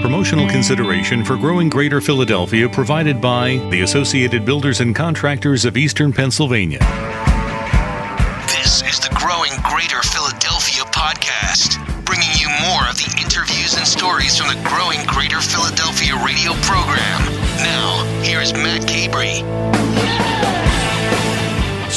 Promotional consideration for growing Greater Philadelphia provided by the Associated Builders and Contractors of Eastern Pennsylvania. This is the Growing Greater Philadelphia podcast, bringing you more of the interviews and stories from the Growing Greater Philadelphia radio program. Now, here is Matt Cabrey.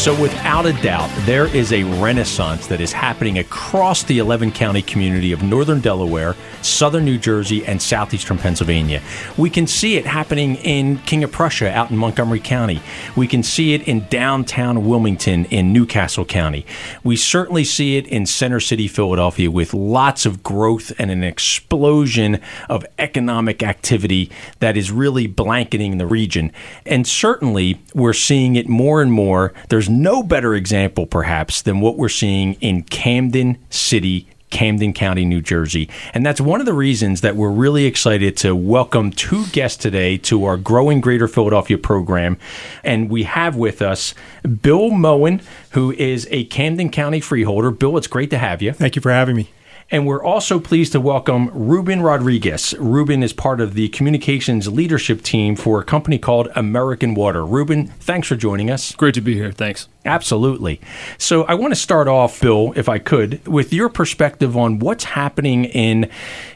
So, without a doubt, there is a renaissance that is happening across the 11 county community of northern Delaware, southern New Jersey, and southeastern Pennsylvania. We can see it happening in King of Prussia out in Montgomery County. We can see it in downtown Wilmington in New Castle County. We certainly see it in Center City, Philadelphia, with lots of growth and an explosion of economic activity that is really blanketing the region. And certainly, we're seeing it more and more. There's no better example, perhaps, than what we're seeing in Camden City, Camden County, New Jersey. And that's one of the reasons that we're really excited to welcome two guests today to our Growing Greater Philadelphia program. And we have with us Bill Moen, who is a Camden County freeholder. Bill, it's great to have you. Thank you for having me. And we're also pleased to welcome Ruben Rodriguez. Ruben is part of the communications leadership team for a company called American Water. Ruben, thanks for joining us. Great to be here. Thanks. Absolutely. So I want to start off, Bill, if I could, with your perspective on what's happening in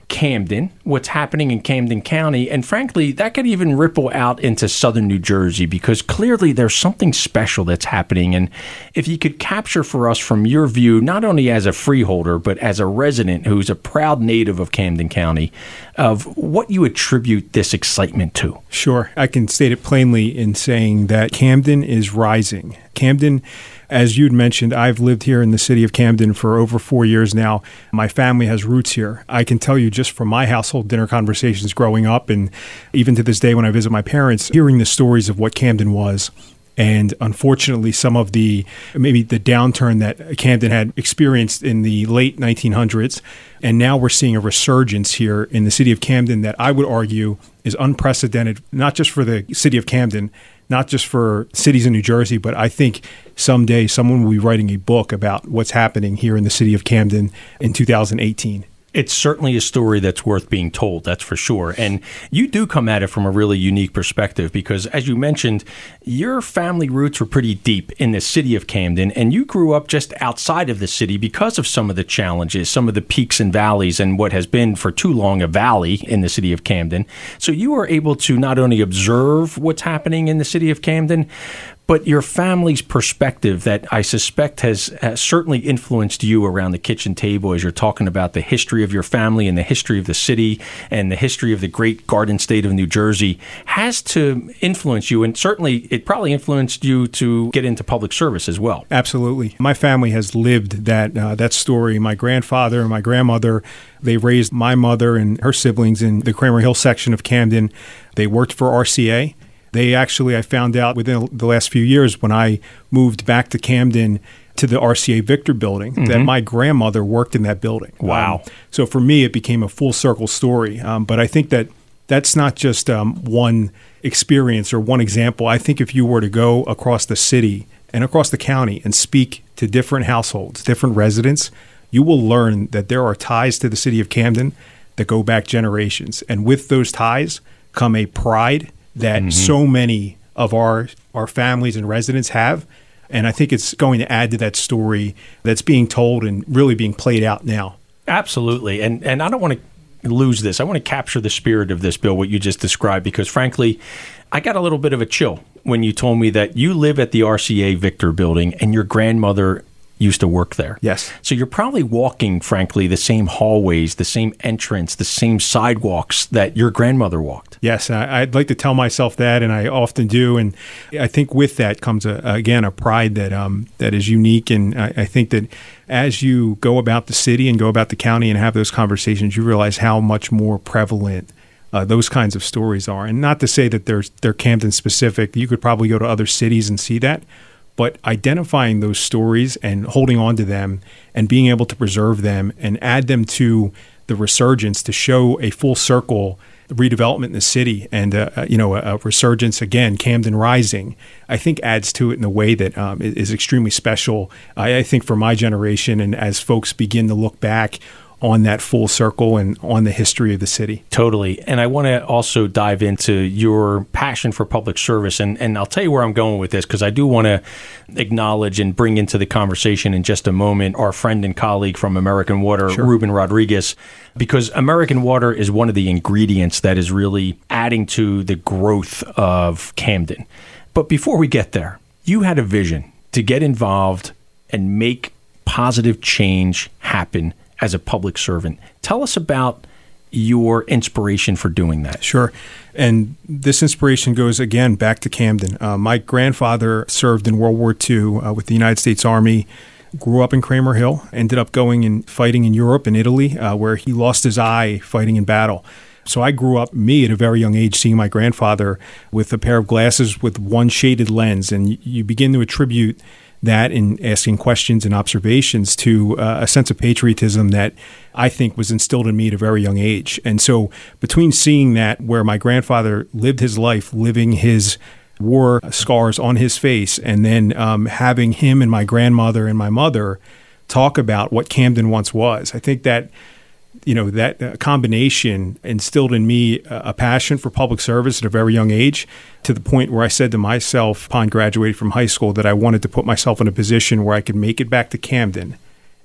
Camden, what's happening in Camden County, and frankly, that could even ripple out into southern New Jersey because clearly there's something special that's happening. And if you could capture for us from your view, not only as a freeholder, but as a resident who's a proud native of Camden County, of what you attribute this excitement to. Sure. I can state it plainly in saying that Camden is rising. Camden as you'd mentioned, I've lived here in the city of Camden for over four years now. My family has roots here. I can tell you just from my household dinner conversations growing up, and even to this day when I visit my parents, hearing the stories of what Camden was and unfortunately some of the maybe the downturn that Camden had experienced in the late 1900s and now we're seeing a resurgence here in the city of Camden that I would argue is unprecedented not just for the city of Camden not just for cities in New Jersey, but I think someday someone will be writing a book about what's happening here in the city of Camden in 2018 it's certainly a story that's worth being told, that's for sure. And you do come at it from a really unique perspective because, as you mentioned, your family roots were pretty deep in the city of Camden, and you grew up just outside of the city because of some of the challenges, some of the peaks and valleys, and what has been for too long a valley in the city of Camden. So you were able to not only observe what's happening in the city of Camden, but your family's perspective that I suspect has, has, certainly influenced you around the kitchen table as you're talking about the history of your family and the history of the city and the history of the great garden state of New Jersey has to influence you. And certainly it probably influenced you to get into public service as well. Absolutely. My family has lived that, uh, that story. My grandfather and my grandmother, they raised my mother and her siblings in the Cramer Hill section of Camden. They worked for RCA they actually, I found out within the last few years when I moved back to Camden to the RCA Victor building mm-hmm. that my grandmother worked in that building. Wow. Um, so for me, it became a full circle story. Um, but I think that that's not just um, one experience or one example. I think if you were to go across the city and across the county and speak to different households, different residents, you will learn that there are ties to the city of Camden that go back generations. And with those ties come a pride that mm-hmm. so many of our our families and residents have. And I think it's going to add to that story that's being told and really being played out now. Absolutely. And and I don't want to lose this. I want to capture the spirit of this, Bill, what you just described, because frankly, I got a little bit of a chill when you told me that you live at the RCA Victor building and your grandmother used to work there. Yes. So you're probably walking, frankly, the same hallways, the same entrance, the same sidewalks that your grandmother walked. Yes, I'd like to tell myself that, and I often do. And I think with that comes a, again a pride that um, that is unique. And I, I think that as you go about the city and go about the county and have those conversations, you realize how much more prevalent uh, those kinds of stories are. And not to say that they're they're Camden specific. You could probably go to other cities and see that but identifying those stories and holding on to them and being able to preserve them and add them to the resurgence to show a full circle redevelopment in the city and uh, uh you know a, resurgence again Camden Rising I think adds to it in a way that um, is extremely special. I, I think for my generation and as folks begin to look back on that full circle and on the history of the city. Totally. And I want to also dive into your passion for public service. And, and I'll tell you where I'm going with this because I do want to acknowledge and bring into the conversation in just a moment our friend and colleague from American Water, sure. Ruben Rodriguez, because American Water is one of the ingredients that is really adding to the growth of Camden. But before we get there, you had a vision to get involved and make positive change happen as a public servant. Tell us about your inspiration for doing that. Sure. And this inspiration goes again back to Camden. Uh, my grandfather served in World War II uh, with the United States Army, grew up in Cramer Hill, ended up going and fighting in Europe and Italy, uh, where he lost his eye fighting in battle. So I grew up, me at a very young age, seeing my grandfather with a pair of glasses with one shaded lens. And you begin to attribute that in asking questions and observations to uh, a sense of patriotism that I think was instilled in me at a very young age. And so, between seeing that, where my grandfather lived his life, living his war scars on his face, and then um, having him and my grandmother and my mother talk about what Camden once was, I think that you know that uh, combination instilled in me a passion for public service at a very young age to the point where I said to myself upon graduating from high school that I wanted to put myself in a position where I could make it back to Camden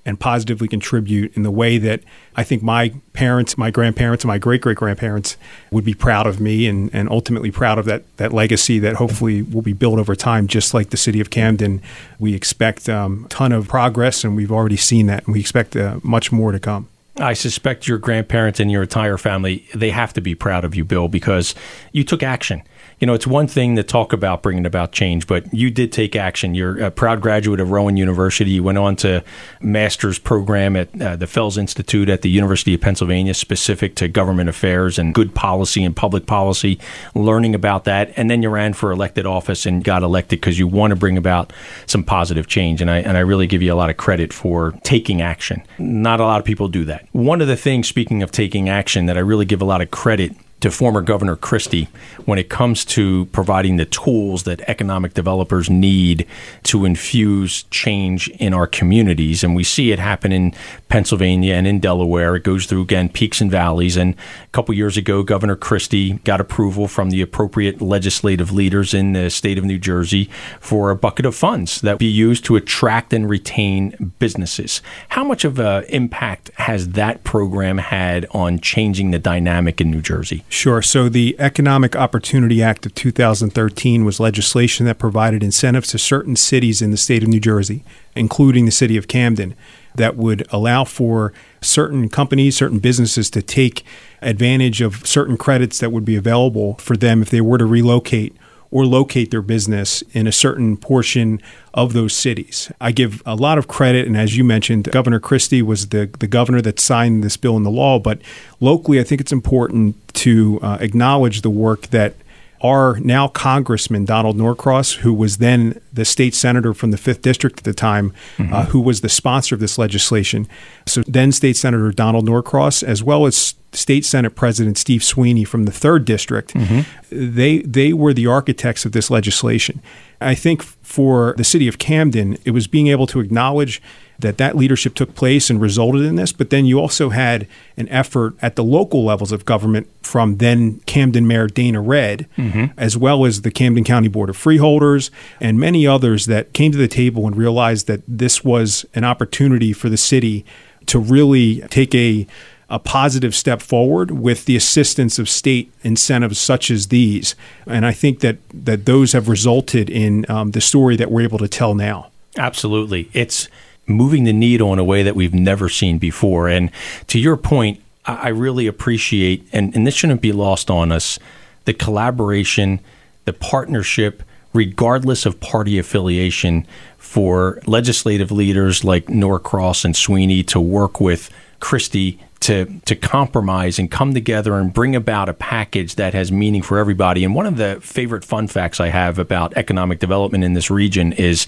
and positively contribute in the way that I think my parents, my grandparents, and my great great grandparents would be proud of me and, and ultimately proud of that, that legacy that hopefully will be built over time, just like the city of Camden. We expect a um, ton of progress, and we've already seen that, and we expect uh, much more to come. I suspect your grandparents and your entire family, they have to be proud of you, Bill, because you took action you know, it's one thing to talk about bringing about change, but you did take action. You're a proud graduate of Rowan University. You went on to master's program at uh, the Fels Institute at the University of Pennsylvania, specific to government affairs and good policy and public policy, learning about that. And then you ran for elected office and got elected because you want to bring about some positive change. And I, and I really give you a lot of credit for taking action. Not a lot of people do that. One of the things, speaking of taking action, that I really give a lot of credit to former Governor Christie when it comes to providing the tools that economic developers need to infuse change in our communities. And we see it happen in Pennsylvania and in Delaware. It goes through, again, peaks and valleys. And a couple years ago, Governor Christie got approval from the appropriate legislative leaders in the state of New Jersey for a bucket of funds that be used to attract and retain businesses. How much of an impact has that program had on changing the dynamic in New Jersey? Sure. So the Economic Opportunity Act of 2013 was legislation that provided incentives to certain cities in the state of New Jersey, including the city of Camden, that would allow for certain companies, certain businesses to take advantage of certain credits that would be available for them if they were to relocate or locate their business in a certain portion of those cities. I give a lot of credit, and as you mentioned, Governor Christie was the, the governor that signed this bill into law. But locally, I think it's important to uh, acknowledge the work that our now Congressman Donald Norcross, who was then the state senator from the 5th District at the time, mm-hmm. uh, who was the sponsor of this legislation. So then State Senator Donald Norcross, as well as State Senate President Steve Sweeney from the 3rd District, mm-hmm. they, they were the architects of this legislation. I think for the city of Camden, it was being able to acknowledge that that leadership took place and resulted in this. But then you also had an effort at the local levels of government from then Camden Mayor Dana Redd, mm-hmm. as well as the Camden County Board of Freeholders and many others that came to the table and realized that this was an opportunity for the city to really take a a positive step forward with the assistance of state incentives such as these. And I think that, that those have resulted in um, the story that we're able to tell now. Absolutely. It's moving the needle in a way that we've never seen before. And to your point, I really appreciate, and, and this shouldn't be lost on us, the collaboration, the partnership, regardless of party affiliation, for legislative leaders like Norcross and Sweeney to work with Christie to to compromise and come together and bring about a package that has meaning for everybody. And one of the favorite fun facts I have about economic development in this region is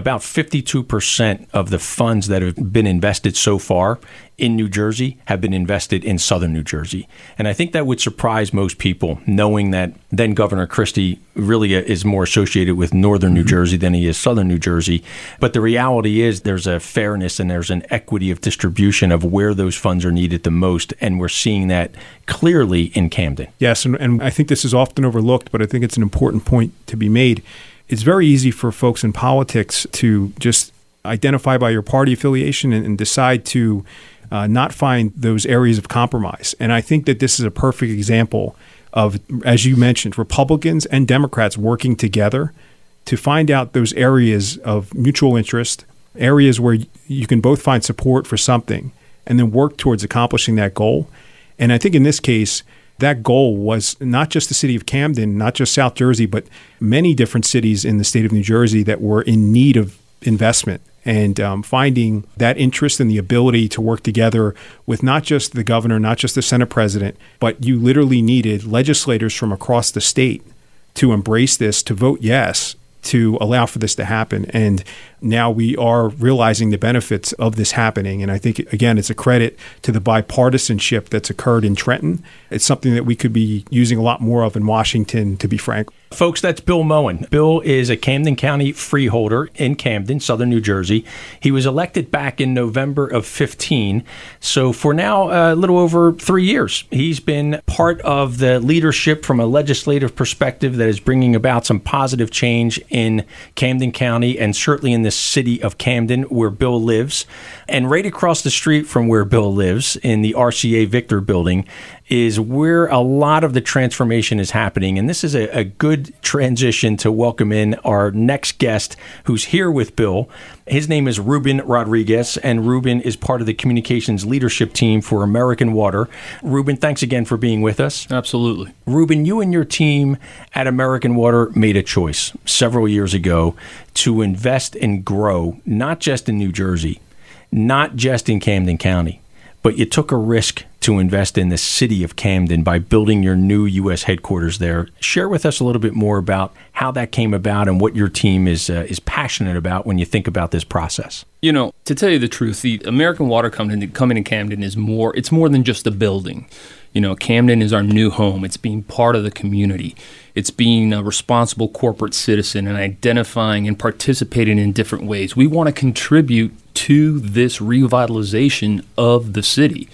about 52% of the funds that have been invested so far in New Jersey have been invested in southern New Jersey. And I think that would surprise most people, knowing that then Governor Christie really is more associated with northern New mm-hmm. Jersey than he is southern New Jersey. But the reality is there's a fairness and there's an equity of distribution of where those funds are needed the most. And we're seeing that clearly in Camden. Yes. And, and I think this is often overlooked, but I think it's an important point to be made. It's very easy for folks in politics to just identify by your party affiliation and, and decide to uh, not find those areas of compromise. And I think that this is a perfect example of, as you mentioned, Republicans and Democrats working together to find out those areas of mutual interest, areas where you can both find support for something, and then work towards accomplishing that goal. And I think in this case, that goal was not just the city of Camden, not just South Jersey, but many different cities in the state of New Jersey that were in need of investment. And um, finding that interest and the ability to work together with not just the governor, not just the Senate president, but you literally needed legislators from across the state to embrace this, to vote yes, to allow for this to happen. And now we are realizing the benefits of this happening. And I think, again, it's a credit to the bipartisanship that's occurred in Trenton. It's something that we could be using a lot more of in Washington, to be frank. Folks, that's Bill Moen. Bill is a Camden County freeholder in Camden, southern New Jersey. He was elected back in November of 15. So for now, uh, a little over three years, he's been part of the leadership from a legislative perspective that is bringing about some positive change in Camden County and certainly in the city of Camden, where Bill lives. And right across the street from where Bill lives, in the RCA Victor building, is where a lot of the transformation is happening. And this is a, a, good transition to welcome in our next guest who's here with Bill. His name is Ruben Rodriguez, and Ruben is part of the communications leadership team for American Water. Ruben, thanks again for being with us. Absolutely. Ruben, you and your team at American Water made a choice several years ago to invest and grow, not just in New Jersey, not just in Camden County but you took a risk to invest in the city of Camden by building your new U.S. headquarters there. Share with us a little bit more about how that came about and what your team is uh, is passionate about when you think about this process. You know, to tell you the truth, the American Water Company coming in Camden is more. It's more than just a building. You know, Camden is our new home. It's being part of the community. It's being a responsible corporate citizen and identifying and participating in different ways. We want to contribute to this revitalization of the city.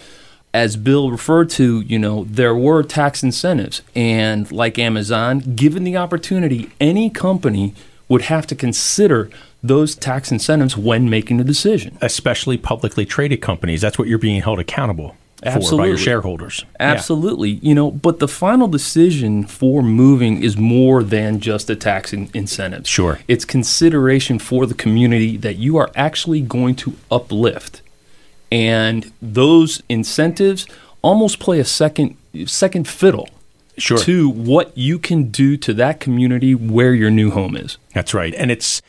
As Bill referred to, you know, there were tax incentives. And like Amazon, given the opportunity, any company would have to consider those tax incentives when making a decision. Especially publicly traded companies. That's what you're being held accountable Absolutely. by your shareholders. Absolutely. Yeah. You know, but the final decision for moving is more than just a tax in- incentive. Sure. It's consideration for the community that you are actually going to uplift. And those incentives almost play a second second fiddle sure. to what you can do to that community where your new home is. That's right. And it's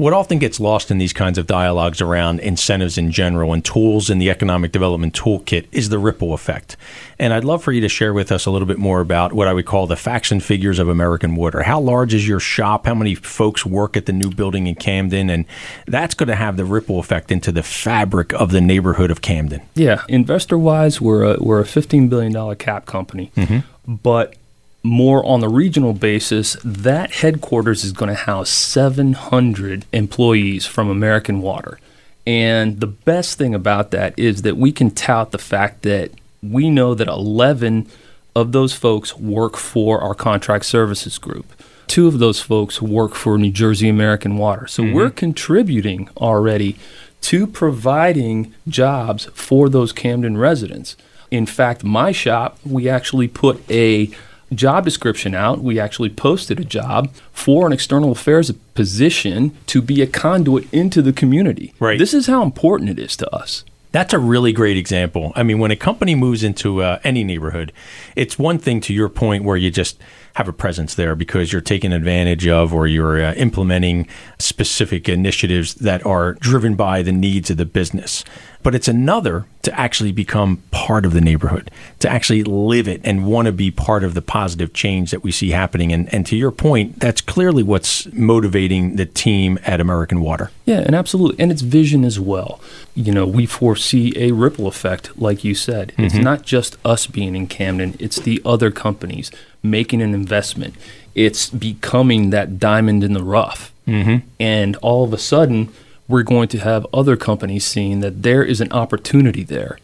what often gets lost in these kinds of dialogues around incentives in general and tools in the economic development toolkit is the ripple effect. And I'd love for you to share with us a little bit more about what I would call the facts and figures of American Water. How large is your shop? How many folks work at the new building in Camden? And that's going to have the ripple effect into the fabric of the neighborhood of Camden. Yeah, investor wise, we're a, we're a $15 billion cap company. Mm-hmm. But more on the regional basis, that headquarters is going to house 700 employees from American Water. And the best thing about that is that we can tout the fact that we know that 11 of those folks work for our contract services group. Two of those folks work for New Jersey American Water. So mm-hmm. we're contributing already to providing jobs for those Camden residents. In fact, my shop, we actually put a job description out. We actually posted a job for an external affairs position to be a conduit into the community. Right. This is how important it is to us. That's a really great example. I mean, when a company moves into uh, any neighborhood, it's one thing to your point where you just have a presence there because you're taking advantage of or you're uh, implementing specific initiatives that are driven by the needs of the business. But it's another to actually become part of the neighborhood, to actually live it and want to be part of the positive change that we see happening. And, and to your point, that's clearly what's motivating the team at American Water. Yeah, and absolutely. And it's vision as well. You know, we foresee a ripple effect, like you said. It's not just us being in Camden, it's the other companies making an investment. It's becoming that diamond in the rough. Mm-hmm. And all of a sudden, we're going to have other companies seeing that there is an opportunity there,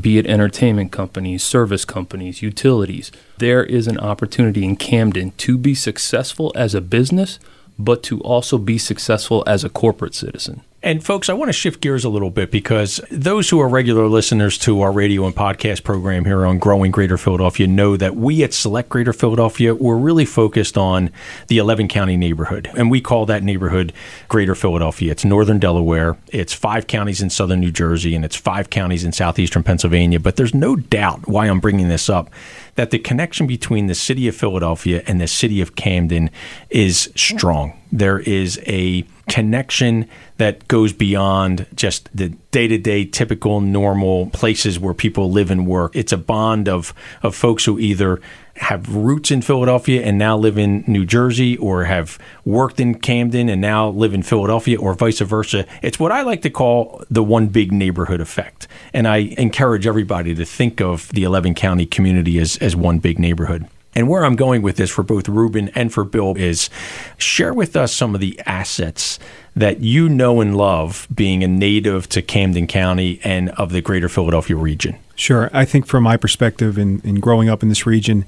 be it entertainment companies, service companies, utilities. There is an opportunity in Camden to be successful as a business, but to also be successful as a corporate citizen. And folks, I want to shift gears a little bit because those who are regular listeners to our radio and podcast program here on Growing Greater Philadelphia know that we at Select Greater Philadelphia, we're really focused on the 11 county neighborhood. And we call that neighborhood Greater Philadelphia. It's northern Delaware, it's five counties in southern New Jersey, and it's five counties in southeastern Pennsylvania. But there's no doubt why I'm bringing this up that the connection between the city of Philadelphia and the city of Camden is strong. There is a connection that goes beyond just the day-to-day typical normal places where people live and work. It's a bond of of folks who either have roots in Philadelphia and now live in New Jersey or have worked in Camden and now live in Philadelphia or vice versa. It's what I like to call the one big neighborhood effect. And I encourage everybody to think of the 11 county community as as one big neighborhood. And where I'm going with this for both Ruben and for Bill is share with us some of the assets that you know and love being a native to Camden County and of the greater Philadelphia region. Sure. I think from my perspective in, in growing up in this region,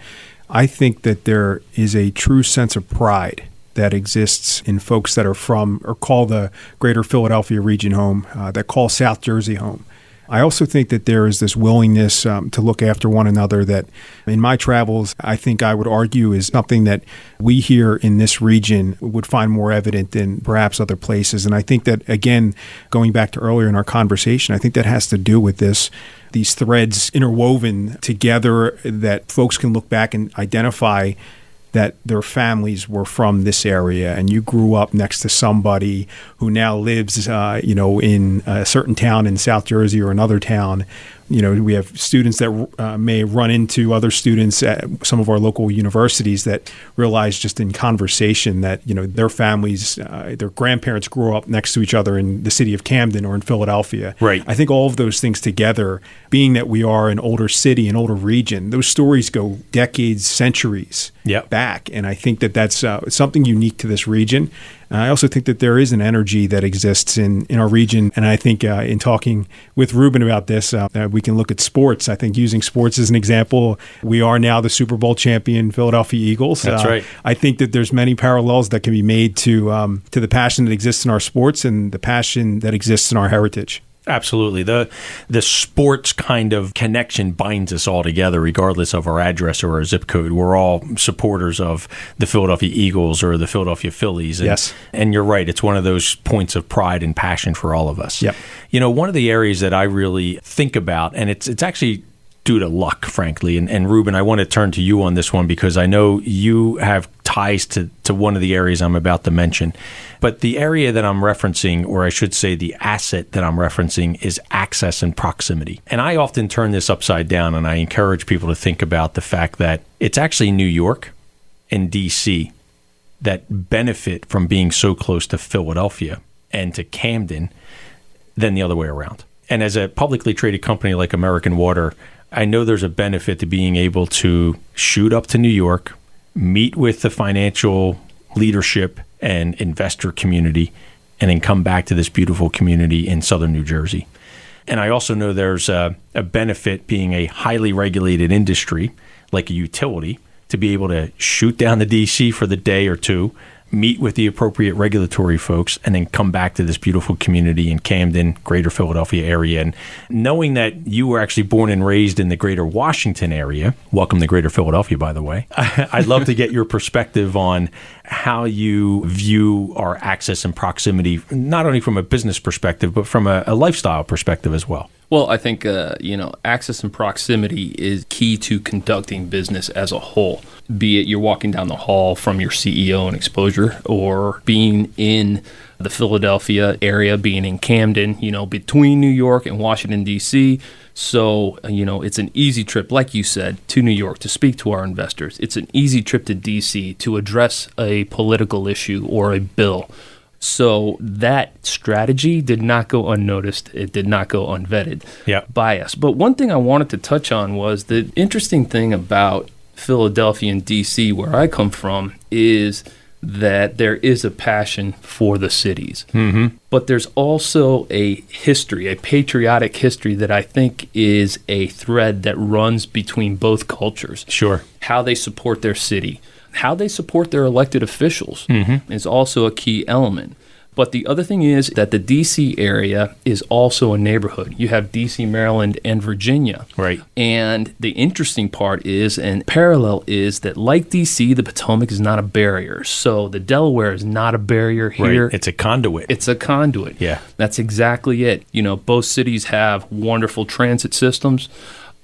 I think that there is a true sense of pride that exists in folks that are from or call the greater Philadelphia region home, uh, that call South Jersey home. I also think that there is this willingness um, to look after one another that in my travels, I think I would argue is something that we here in this region would find more evident than perhaps other places. And I think that, again, going back to earlier in our conversation, I think that has to do with this these threads interwoven together that folks can look back and identify that their families were from this area and you grew up next to somebody who now lives uh, you know in a certain town in South Jersey or another town you know we have students that uh, may run into other students at some of our local universities that realize just in conversation that you know their families uh, their grandparents grew up next to each other in the city of Camden or in Philadelphia Right. I think all of those things together being that we are an older city an older region those stories go decades centuries Yep. back. And I think that that's uh, something unique to this region. I also think that there is an energy that exists in, in our region. And I think uh, in talking with Ruben about this, uh, uh, we can look at sports. I think using sports as an example, we are now the Super Bowl champion Philadelphia Eagles. That's Uh, right. I think that there's many parallels that can be made to um, to the passion that exists in our sports and the passion that exists in our heritage. Absolutely. The the sports kind of connection binds us all together regardless of our address or our zip code. We're all supporters of the Philadelphia Eagles or the Philadelphia Phillies. And, Yes. And you're right, it's one of those points of pride and passion for all of us. Yep. You know, one of the areas that I really think about and it's it's actually due to luck, frankly. And, and Ruben, I want to turn to you on this one because I know you have ties to, to one of the areas I'm about to mention. But the area that I'm referencing, or I should say the asset that I'm referencing, is access and proximity. And I often turn this upside down and I encourage people to think about the fact that it's actually New York and DC that benefit from being so close to Philadelphia and to Camden than the other way around. And as a publicly traded company like American Water, I know there's a benefit to being able to shoot up to New York, meet with the financial leadership and investor community, and then come back to this beautiful community in southern New Jersey. And I also know there's a, a benefit being a highly regulated industry like a utility to be able to shoot down the DC for the day or two, meet with the appropriate regulatory folks, and then come back to this beautiful community in Camden, greater Philadelphia area. And knowing that you were actually born and raised in the greater Washington area, welcome to greater Philadelphia, by the way, I'd love to get your perspective on how you view our access and proximity, not only from a business perspective, but from a, a lifestyle perspective as well. Well, I think uh, you know access and proximity is key to conducting business as a whole. Be it you're walking down the hall from your CEO and exposure, or being in the Philadelphia area, being in Camden, you know, between New York and Washington D.C. So, you know, it's an easy trip, like you said, to New York to speak to our investors. It's an easy trip to DC to address a political issue or a bill. So that strategy did not go unnoticed. It did not go unvetted Yeah. by us. But one thing I wanted to touch on was the interesting thing about Philadelphia and DC, where I come from, is that there is a passion for the cities. Mm-hmm. But there's also a history, a patriotic history that I think is a thread that runs between both cultures Sure. how they support their city, how they support their elected officials Mm-hmm. is also a key element. But the other thing is that the DC area is also a neighborhood. You have DC, Maryland, and Virginia. Right. And the interesting part is, and parallel is that like DC, the Potomac is not a barrier. So the Delaware is not a barrier here. Right. It's a conduit. It's a conduit. Yeah. That's exactly it. You know, both cities have wonderful transit systems.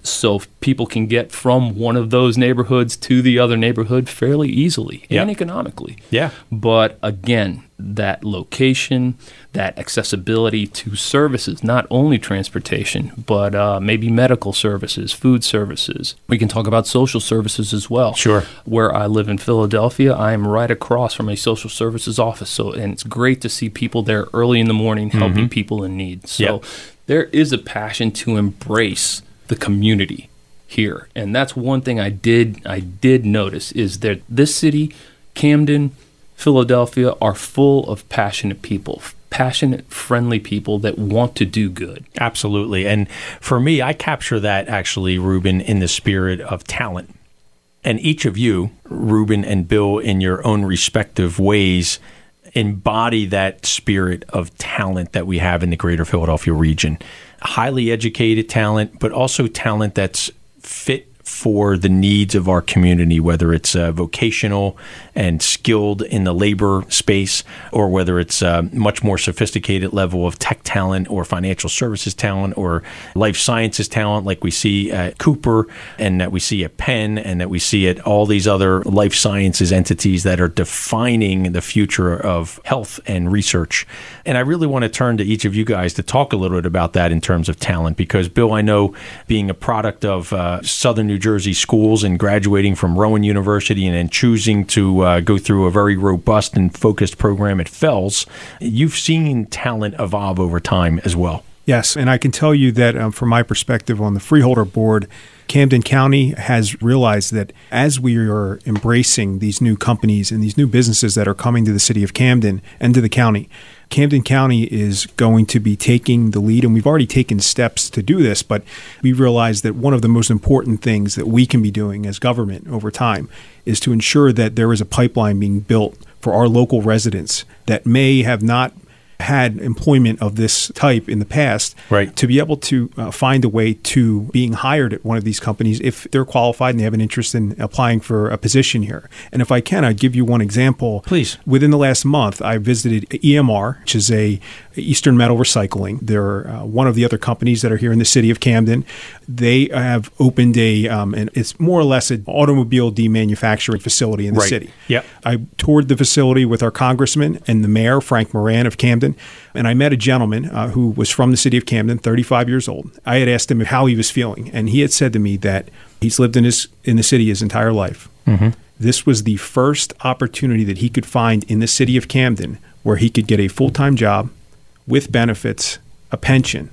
So people can get from one of those neighborhoods to the other neighborhood fairly easily Yeah. and economically. yeah. But again, that location, that accessibility to services, not only transportation, but uh, maybe medical services, food services. We can talk about social services as well. Sure. Where I live in Philadelphia, I am right across from a social services office. So, and it's great to see people there early in the morning helping people in need. So, Yep. there is a passion to embrace the community here and that's one thing i did i did notice is that this city camden philadelphia are full of passionate people passionate friendly people that want to do good Absolutely. And for me, I capture that actually, Ruben, in the spirit of talent. And each of you, Ruben and Bill, in your own respective ways, embody that spirit of talent that we have in the greater Philadelphia region. Highly educated talent, but also talent that's fit for the needs of our community, whether it's uh, vocational and skilled in the labor space, or whether it's a much more sophisticated level of tech talent or financial services talent or life sciences talent, like we see at Cooper and that we see at Penn and that we see at all these other life sciences entities that are defining the future of health and research. And I really want to turn to each of you guys to talk a little bit about that in terms of talent, because Bill, I know being a product of uh, Southern New Jersey schools and graduating from Rowan University and then choosing to uh, go through a very robust and focused program at Fels, you've seen talent evolve over time as well. Yes, and I can tell you that um, from my perspective on the freeholder board, Camden County has realized that as we are embracing these new companies and these new businesses that are coming to the city of Camden and to the county, Camden County is going to be taking the lead, and we've already taken steps to do this, but we realize that one of the most important things that we can be doing as government over time is to ensure that there is a pipeline being built for our local residents that may have not had employment of this type in the past Right. to be able to uh, find a way to being hired at one of these companies if they're qualified and they have an interest in applying for a position here. And if I can, I'd give you one example. Please. Within the last month, I visited EMR, which is a Eastern Metal Recycling. They're uh, one of the other companies that are here in the city of Camden. They have opened a, um, and it's more or less an automobile demanufacturing facility in the Right. city. Yep. I toured the facility with our congressman and the mayor, Frank Moran of Camden, and I met a gentleman uh, who was from the city of Camden, 35 years old. I had asked him how he was feeling, and he had said to me that he's lived in his in the city his entire life. This was the first opportunity that he could find in the city of Camden where he could get a full time job with benefits, a pension,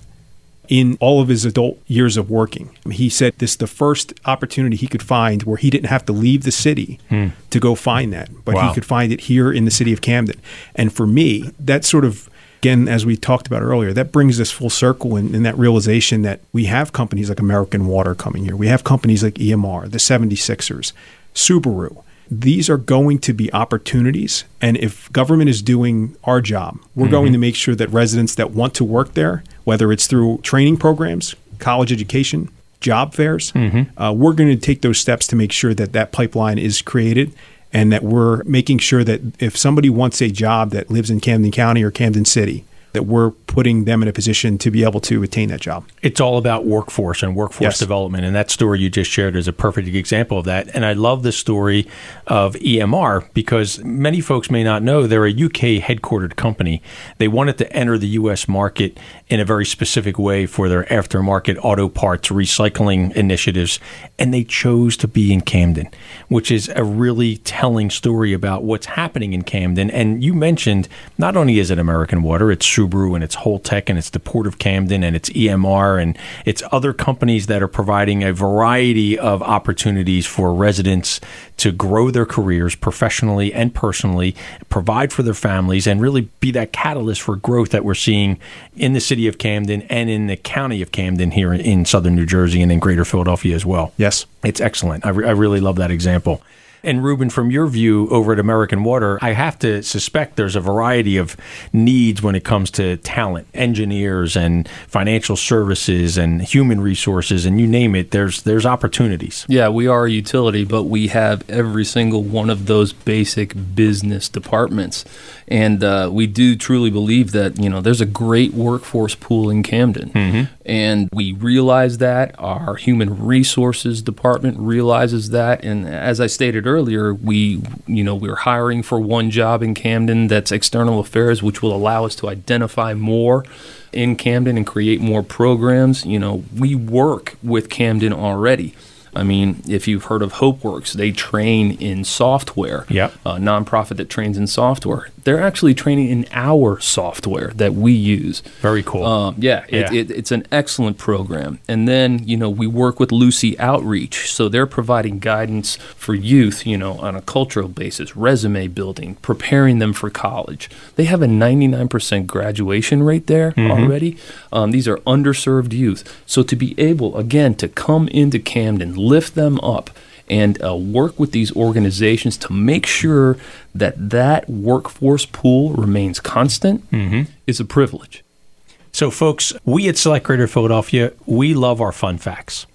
in all of his adult years of working. He said this is the first opportunity he could find where he didn't have to leave the city hmm. to go find that, but Wow. he could find it here in the city of Camden. And for me, that sort of again, as we talked about earlier, that brings us full circle in, in that realization that we have companies like American Water coming here. We have companies like EMR, the 76ers, Subaru. These are going to be opportunities. And if government is doing our job, we're going to make sure that residents that want to work there, whether it's through training programs, college education, job fairs, uh, we're going to take those steps to make sure that that pipeline is created and that we're making sure that if somebody wants a job that lives in Camden County or Camden City, that we're putting them in a position to be able to attain that job. It's all about workforce and workforce Yes. development. And that story you just shared is a perfect example of that. And I love the story of EMR because many folks may not know they're a UK headquartered company. They wanted to enter the US market in a very specific way for their aftermarket auto parts recycling initiatives. And they chose to be in Camden, which is a really telling story about what's happening in Camden. And you mentioned not only is it American Water, it's Subaru and it's Holtec and it's the Port of Camden and it's EMR and it's other companies that are providing a variety of opportunities for residents to grow their careers professionally and personally, provide for their families, and really be that catalyst for growth that we're seeing in the city of Camden and in the county of Camden here in southern New Jersey and in greater Philadelphia as well. Yes. It's excellent. I, re- I really love that example. And Ruben, from your view over at American Water, I have to suspect there's a variety of needs when it comes to talent, engineers and financial services and human resources, and you name it. There's there's opportunities. Yeah, we are a utility, but we have every single one of those basic business departments, and uh, we do truly believe that you know there's a great workforce pool in Camden, and we realize that our human resources department realizes that, and as I stated earlier, we you know we're hiring for one job in Camden that's external affairs, which will allow us to identify more in Camden and create more programs. You know, we work with Camden already. I mean, if you've heard of HopeWorks, they train in software. Yeah. A nonprofit that trains in software. They're actually training in our software that we use. Very cool. Um, yeah, Yeah. it, it's an excellent program. And then, you know, we work with Lucy Outreach. So they're providing guidance for youth, you know, on a cultural basis, resume building, preparing them for college. They have a 99% graduation rate there already. Um, these are underserved youth. So to be able, again, to come into Camden, lift them up, and uh, work with these organizations to make sure that that workforce pool remains constant is a privilege. So, folks, we at Select Greater Philadelphia, we love our fun facts.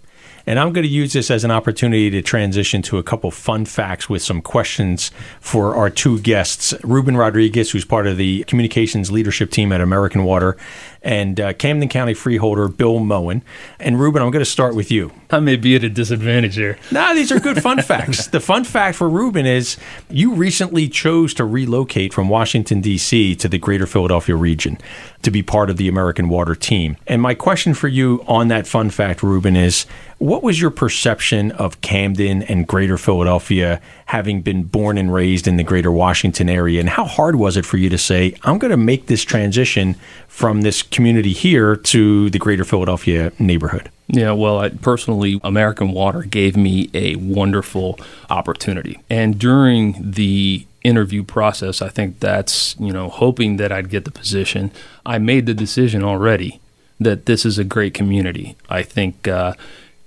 And I'm going to use this as an opportunity to transition to a couple fun facts with some questions for our two guests Ruben Rodriguez, who's part of the communications leadership team at American Water, and uh, Camden County freeholder Bill Moen. And Ruben, I'm going to start with you. I may be at a disadvantage here. No, these are good fun facts. The fun fact for Ruben is you recently chose to relocate from Washington, D.C. to the greater Philadelphia region to be part of the American Water team. And my question for you on that fun fact, Ruben, is what was your perception of Camden and greater Philadelphia having been born and raised in the greater Washington area? And how hard was it for you to say, I'm going to make this transition from this community here to the greater Philadelphia neighborhood? Yeah, well, I, personally, American Water gave me a wonderful opportunity. And during the interview process, I think that's, you know, hoping that I'd get the position. I made the decision already that this is a great community. I think uh,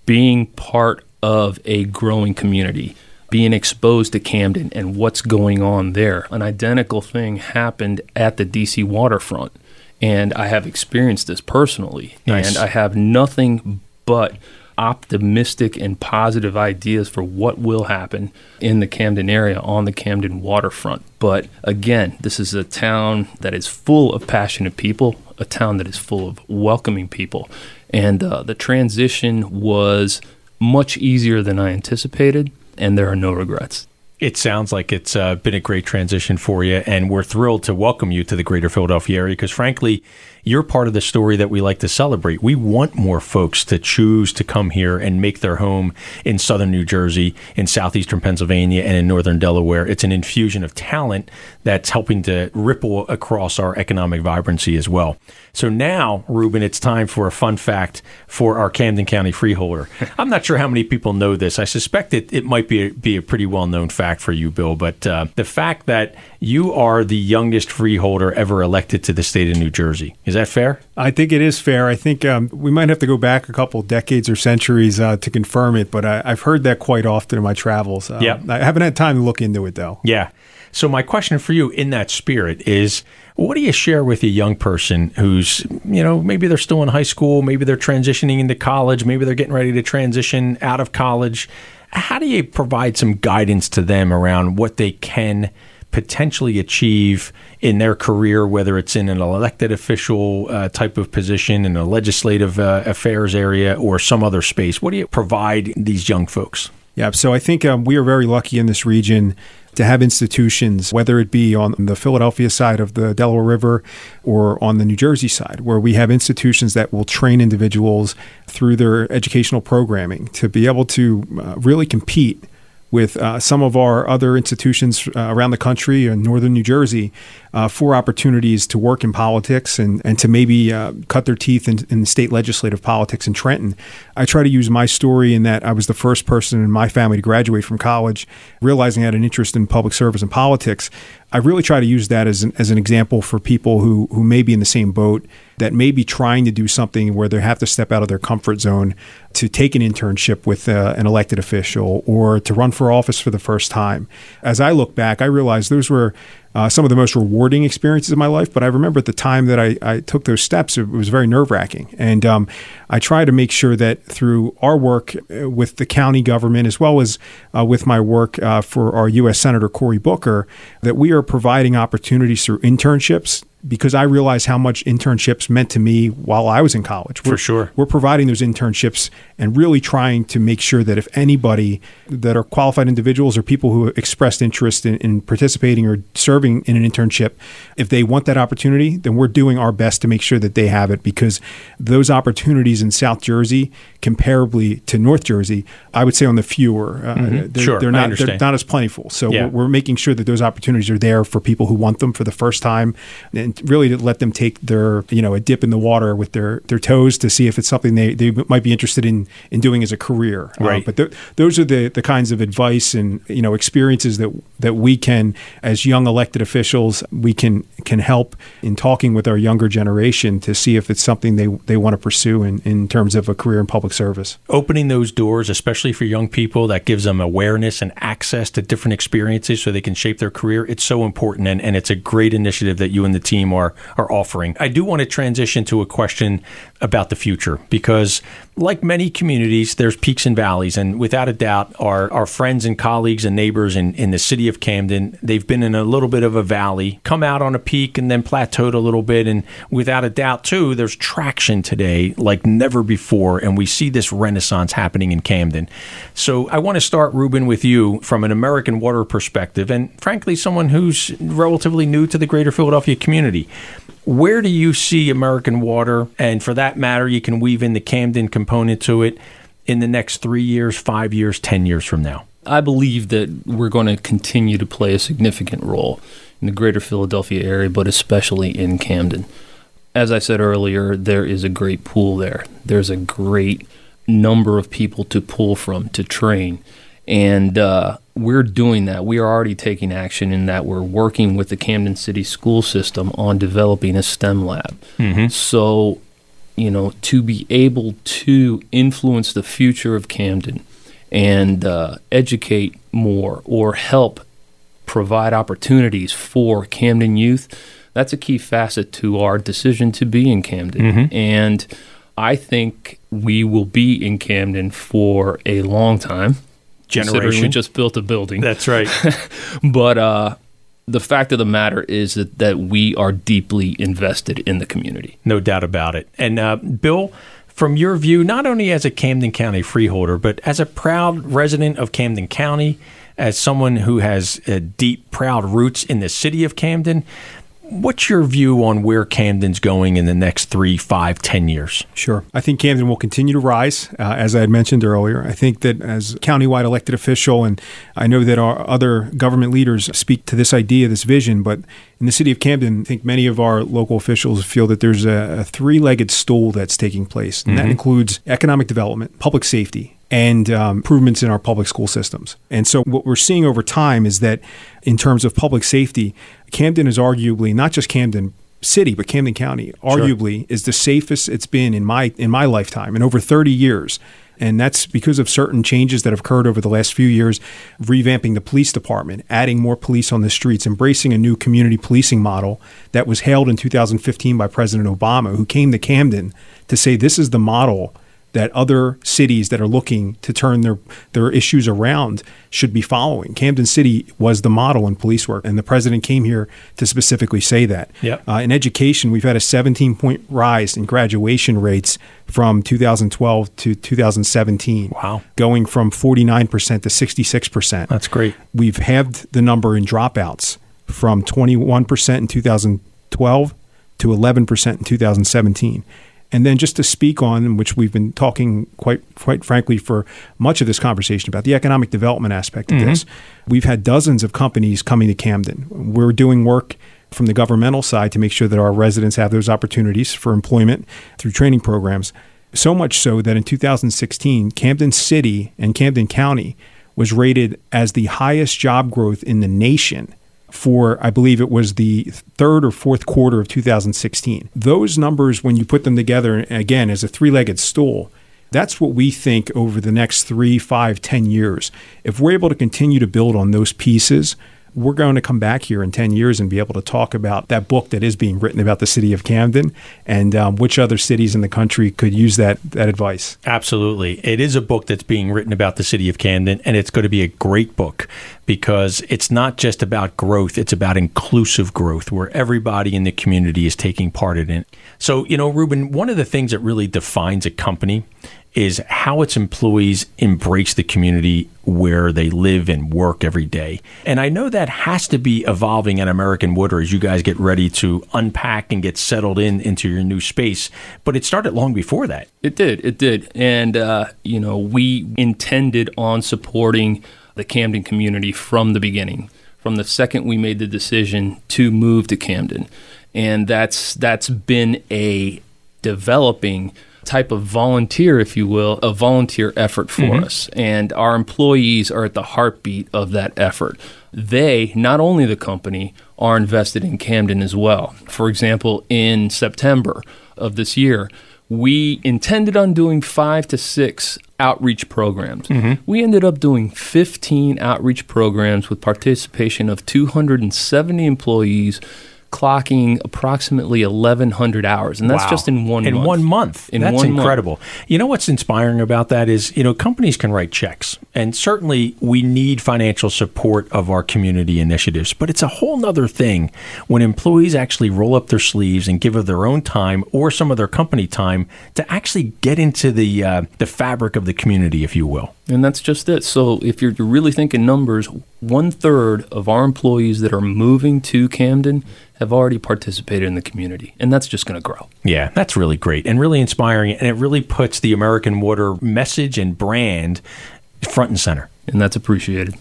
being part of a growing community, being exposed to Camden and what's going on there, an identical thing happened at the DC waterfront. And I have experienced this personally. Nice. And I have nothing but optimistic and positive ideas for what will happen in the Camden area on the Camden waterfront. But again, this is a town that is full of passionate people, a town that is full of welcoming people. And uh, the transition was much easier than I anticipated, and there are no regrets. It sounds like it's uh, been a great transition for you, and we're thrilled to welcome you to the greater Philadelphia area because, frankly, you're part of the story that we like to celebrate. We want more folks to choose to come here and make their home in southern New Jersey, in southeastern Pennsylvania, and in northern Delaware. It's an infusion of talent that's helping to ripple across our economic vibrancy as well. So now, Ruben, it's time for a fun fact for our Camden County freeholder. I'm not sure how many people know this. I suspect it, it might be a, be a pretty well known fact for you, Bill, but uh, the fact that you are the youngest freeholder ever elected to the state of New Jersey. Is that fair? I think it is fair. I think um, we might have to go back a couple decades or centuries uh, to confirm it, but I, I've heard that quite often in my travels. Uh, Yeah. I haven't had time to look into it though. Yeah. So my question for you in that spirit is what do you share with a young person who's, you know, maybe they're still in high school, maybe they're transitioning into college, maybe they're getting ready to transition out of college. How do you provide some guidance to them around what they can potentially achieve in their career, whether it's in an elected official uh, type of position in a legislative uh, affairs area or some other space? What do you provide these young folks? Yeah, so I think um, we are very lucky in this region to have institutions, whether it be on the Philadelphia side of the Delaware River or on the New Jersey side, where we have institutions that will train individuals through their educational programming to be able to uh, really compete with uh, some of our other institutions uh, around the country in northern New Jersey uh, for opportunities to work in politics and, and to maybe uh, cut their teeth in, in state legislative politics in Trenton. I try to use my story in that I was the first person in my family to graduate from college, realizing I had an interest in public service and politics. I really try to use that as an, as an example for people who, who may be in the same boat that may be trying to do something where they have to step out of their comfort zone to take an internship with uh, an elected official or to run for office for the first time. As I look back, I realize those were uh, some of the most rewarding experiences of my life. But I remember at the time that I, I took those steps, it was very nerve wracking. And um, I try to make sure that through our work uh, with the county government, as well as uh, with my work uh, for our U.S. Senator Cory Booker, that we are providing opportunities through internships because I realized how much internships meant to me while I was in college. We're, For sure. We're providing those internships and really trying to make sure that if anybody that are qualified individuals or people who expressed interest in, in, participating or serving in an internship, if they want that opportunity, then we're doing our best to make sure that they have it because those opportunities in South Jersey, comparably to North Jersey, I would say on the fewer. Uh, mm-hmm. they're, sure. they're not they're not as plentiful. So yeah. we're, we're making sure that those opportunities are there for people who want them for the first time. And and really to let them take their you know a dip in the water with their their toes to see if it's something they, they might be interested in in doing as a career. Uh, right. Uh, but th- those are the the kinds of advice and you know experiences that that we can as young elected officials we can can help in talking with our younger generation to see if it's something they they want to pursue in, in terms of a career in public service. Opening those doors, especially for young people, that gives them awareness and access to different experiences so they can shape their career. It's so important and, and it's a great initiative that you and the team team are are offering. I do want to transition to a question about the future because like many communities, there's peaks and valleys, and without a doubt, our, our friends and colleagues and neighbors in, in the city of Camden, they've been in a little bit of a valley, come out on a peak and then plateaued a little bit. And without a doubt, too, there's traction today like never before, and we see this renaissance happening in Camden. So I want to start, Ruben, with you from an American Water perspective, and frankly, someone who's relatively new to the greater Philadelphia community. Where do you see American Water, and for that matter, you can weave in the Camden component to it in the next three years, five years, 10 years from now? I believe that we're going to continue to play a significant role in the greater Philadelphia area, but especially in Camden. As I said earlier, there is a great pool there. There's a great number of people to pull from, to train. And uh, we're doing that. We are already taking action in that we're working with the Camden City school system on developing a STEM lab. Mm-hmm. So, you know, to be able to influence the future of Camden and uh, educate more or help provide opportunities for Camden youth, that's a key facet to our decision to be in Camden. Mm-hmm. And I think we will be in Camden for a long time generation. We just built a building. That's right. but uh, the fact of the matter is that, that we are deeply invested in the community. No doubt about it. And uh, Bill, from your view, not only as a Camden County freeholder, but as a proud resident of Camden County, as someone who has uh, deep, proud roots in the city of Camden, What's your view on where Camden's going in the next three, five, ten years? Sure. I think Camden will continue to rise, uh, as I had mentioned earlier. I think that as countywide elected official, and I know that our other government leaders speak to this idea, this vision, but in the city of Camden, I think many of our local officials feel that there's a, a three legged stool that's taking place, and mm-hmm. that includes economic development, public safety, and um, improvements in our public school systems. And so, what we're seeing over time is that, in terms of public safety, Camden is arguably not just Camden City, but Camden County, arguably sure. is the safest it's been in my in my lifetime in over 30 years. And that's because of certain changes that have occurred over the last few years, revamping the police department, adding more police on the streets, embracing a new community policing model that was hailed in 2015 by President Obama, who came to Camden to say this is the model that other cities that are looking to turn their, their issues around should be following. Camden City was the model in police work, and the president came here to specifically say that. Yep. Uh, in education, we've had a 17 point rise in graduation rates from 2012 to 2017. Wow. Going from 49% to 66%. That's great. We've halved the number in dropouts from 21% in 2012 to 11% in 2017. And then just to speak on, which we've been talking quite quite frankly for much of this conversation about the economic development aspect of mm-hmm. this, we've had dozens of companies coming to Camden. We're doing work from the governmental side to make sure that our residents have those opportunities for employment through training programs. So much so that in 2016, Camden City and Camden County was rated as the highest job growth in the nation for, I believe it was the third or fourth quarter of 2016. Those numbers, when you put them together, again, as a three legged stool, that's what we think over the next three, five, ten years. If we're able to continue to build on those pieces, we're going to come back here in 10 years and be able to talk about that book that is being written about the city of Camden and um, which other cities in the country could use that, that advice. Absolutely. It is a book that's being written about the city of Camden, and it's going to be a great book because it's not just about growth, it's about inclusive growth where everybody in the community is taking part in it. So, you know, Ruben, one of the things that really defines a company is how its employees embrace the community where they live and work every day. And I know that has to be evolving at American Water as you guys get ready to unpack and get settled in into your new space. But it started long before that. It did. It did. And, uh, you know, we intended on supporting the Camden community from the beginning, from the second we made the decision to move to Camden. And that's that's been a developing type of volunteer, if you will, a volunteer effort for Mm-hmm. us. And our employees are at the heartbeat of that effort. They, not only the company, are invested in Camden as well. For example, in September of this year, we intended on doing five to six outreach programs. We ended up doing 15 outreach programs with participation of 270 employees, clocking approximately 1,100 hours. And that's Wow. just in one in month. one month. In That's one month. incredible. You know what's inspiring about that is you know companies can write checks, and certainly we need financial support of our community initiatives. But it's a whole nother thing when employees actually roll up their sleeves and give of their own time or some of their company time to actually get into the uh, the fabric of the community, if you will. And that's just it. So if you're really thinking numbers, one third of our employees that are moving to Camden have already participated in the community. And that's just going to grow. Yeah, that's really great and really inspiring, and it really puts the American Water message and brand front and center. And that's appreciated.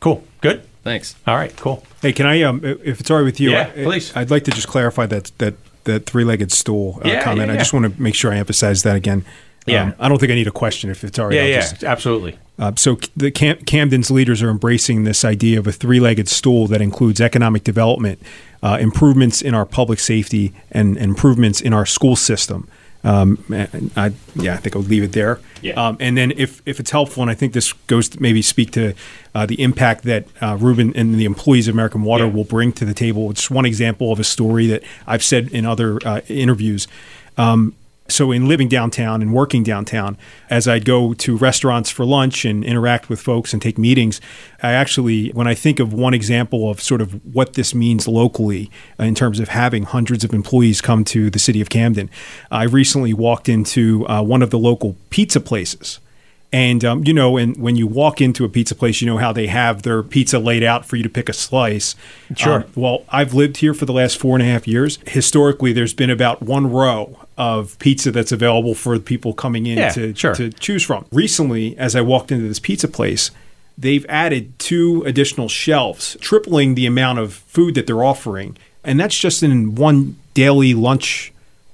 Cool. Good. Thanks. All right. Cool. Hey, can I, um, if it's all right with you, Yeah, I- please. I'd like to just clarify that that that three-legged stool uh, Yeah, comment. yeah, I just want to make sure I emphasize that again. Yeah. Um, I don't think I need a question if it's already. Yeah, yeah, just- absolutely. Uh, so the Cam- Camden's leaders are embracing this idea of a three-legged stool that includes economic development, uh, improvements in our public safety, and, improvements in our school system. Um, I, yeah, I think I'll leave it there. Yeah. Um, and then if, if it's helpful, and I think this goes to maybe speak to uh, the impact that uh, Ruben and the employees of American Water Yeah. will bring to the table. It's one example of a story that I've said in other uh, interviews. Um, so in living downtown and working downtown as i'd go to restaurants for lunch and interact with folks and take meetings i actually when i think of one example of sort of what this means locally in terms of having hundreds of employees come to the city of camden i recently walked into uh, one of the local pizza places and um, you know, and when you walk into a pizza place, you know how they have their pizza laid out for you to pick a slice. Sure. Um, well, I've lived here for the last four and a half years. Historically, there's been about one row of pizza that's available for people coming in Yeah, to, sure. to choose from. Recently, as I walked into this pizza place, they've added two additional shelves, tripling the amount of food that they're offering. And that's just in one daily lunch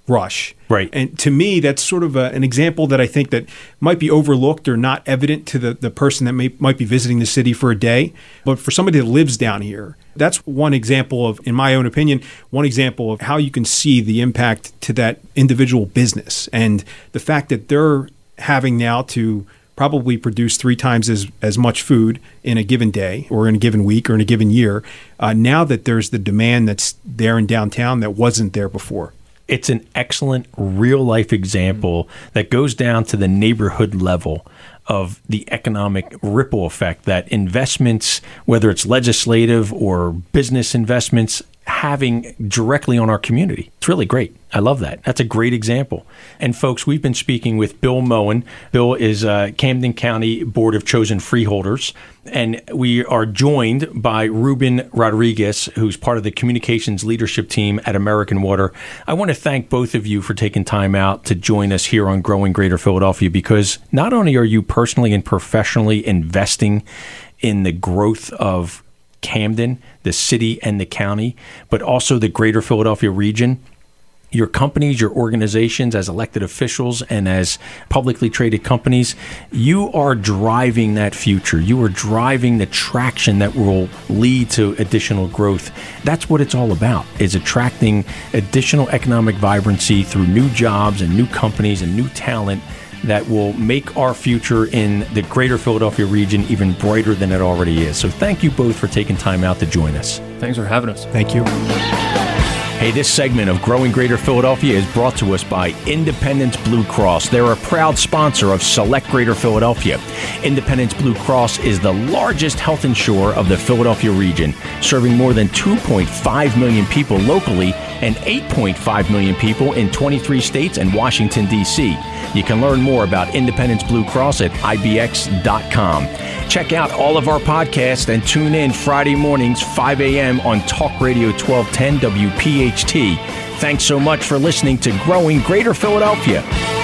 rush. Right. And to me, that's sort of a, an example that I think that might be overlooked or not evident to the, the person that may, might be visiting the city for a day. But for somebody that lives down here, that's one example of, in my own opinion, one example of how you can see the impact to that individual business and the fact that they're having now to probably produce three times as, as much food in a given day or in a given week or in a given year. Uh, now that there's the demand that's there in downtown that wasn't there before. It's an excellent real life example that goes down to the neighborhood level of the economic ripple effect that investments, whether it's legislative or business investments, having directly on our community. It's really great. I love that. That's a great example. And folks, we've been speaking with Bill Moen. Bill is uh, Camden County Board of Chosen Freeholders, and we are joined by Ruben Rodriguez, who's part of the communications leadership team at American Water. I want to thank both of you for taking time out to join us here on Growing Greater Philadelphia because not only are you personally and professionally investing in the growth of Camden, the city, and the county, but also the greater Philadelphia region. Your companies, your organizations, as elected officials and as publicly traded companies, you are driving that future. You are driving the traction that will lead to additional growth. That's what it's all about, is attracting additional economic vibrancy through new jobs and new companies and new talent that will make our future in the greater Philadelphia region even brighter than it already is. So thank you both for taking time out to join us. Thanks for having us. Thank you. Hey, this segment of Growing Greater Philadelphia is brought to us by Independence Blue Cross. They're a proud sponsor of Select Greater Philadelphia. Independence Blue Cross is the largest health insurer of the Philadelphia region, serving more than 2.5 million people locally and 8.5 million people in 23 states and Washington, D.C. You can learn more about Independence Blue Cross at ibx.com. Check out all of our podcasts and tune in Friday mornings, 5 a.m. on Talk Radio 1210 Thanks so much for listening to Growing Greater Philadelphia.